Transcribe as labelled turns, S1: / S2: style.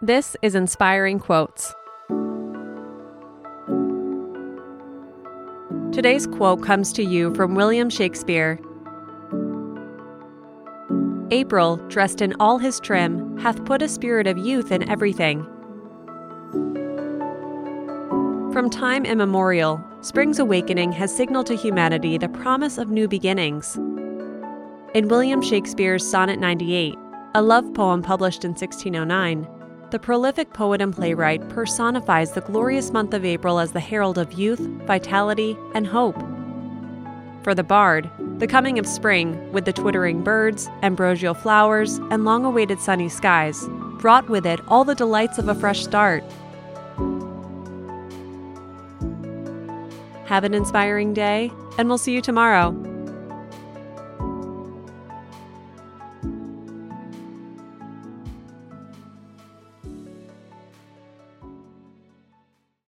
S1: This is Inspiring Quotes. Today's quote comes to you from William Shakespeare. April, dressed in all his trim, hath put a spirit of youth in everything. From time immemorial, spring's awakening has signaled to humanity the promise of new beginnings. In William Shakespeare's Sonnet 98, a love poem published in 1609, the prolific poet and playwright personifies the glorious month of April as the herald of youth, vitality, and hope. For the bard, the coming of spring, with the twittering birds, ambrosial flowers, and long awaited sunny skies, brought with it all the delights of a fresh start. Have an inspiring day, and we'll see you tomorrow.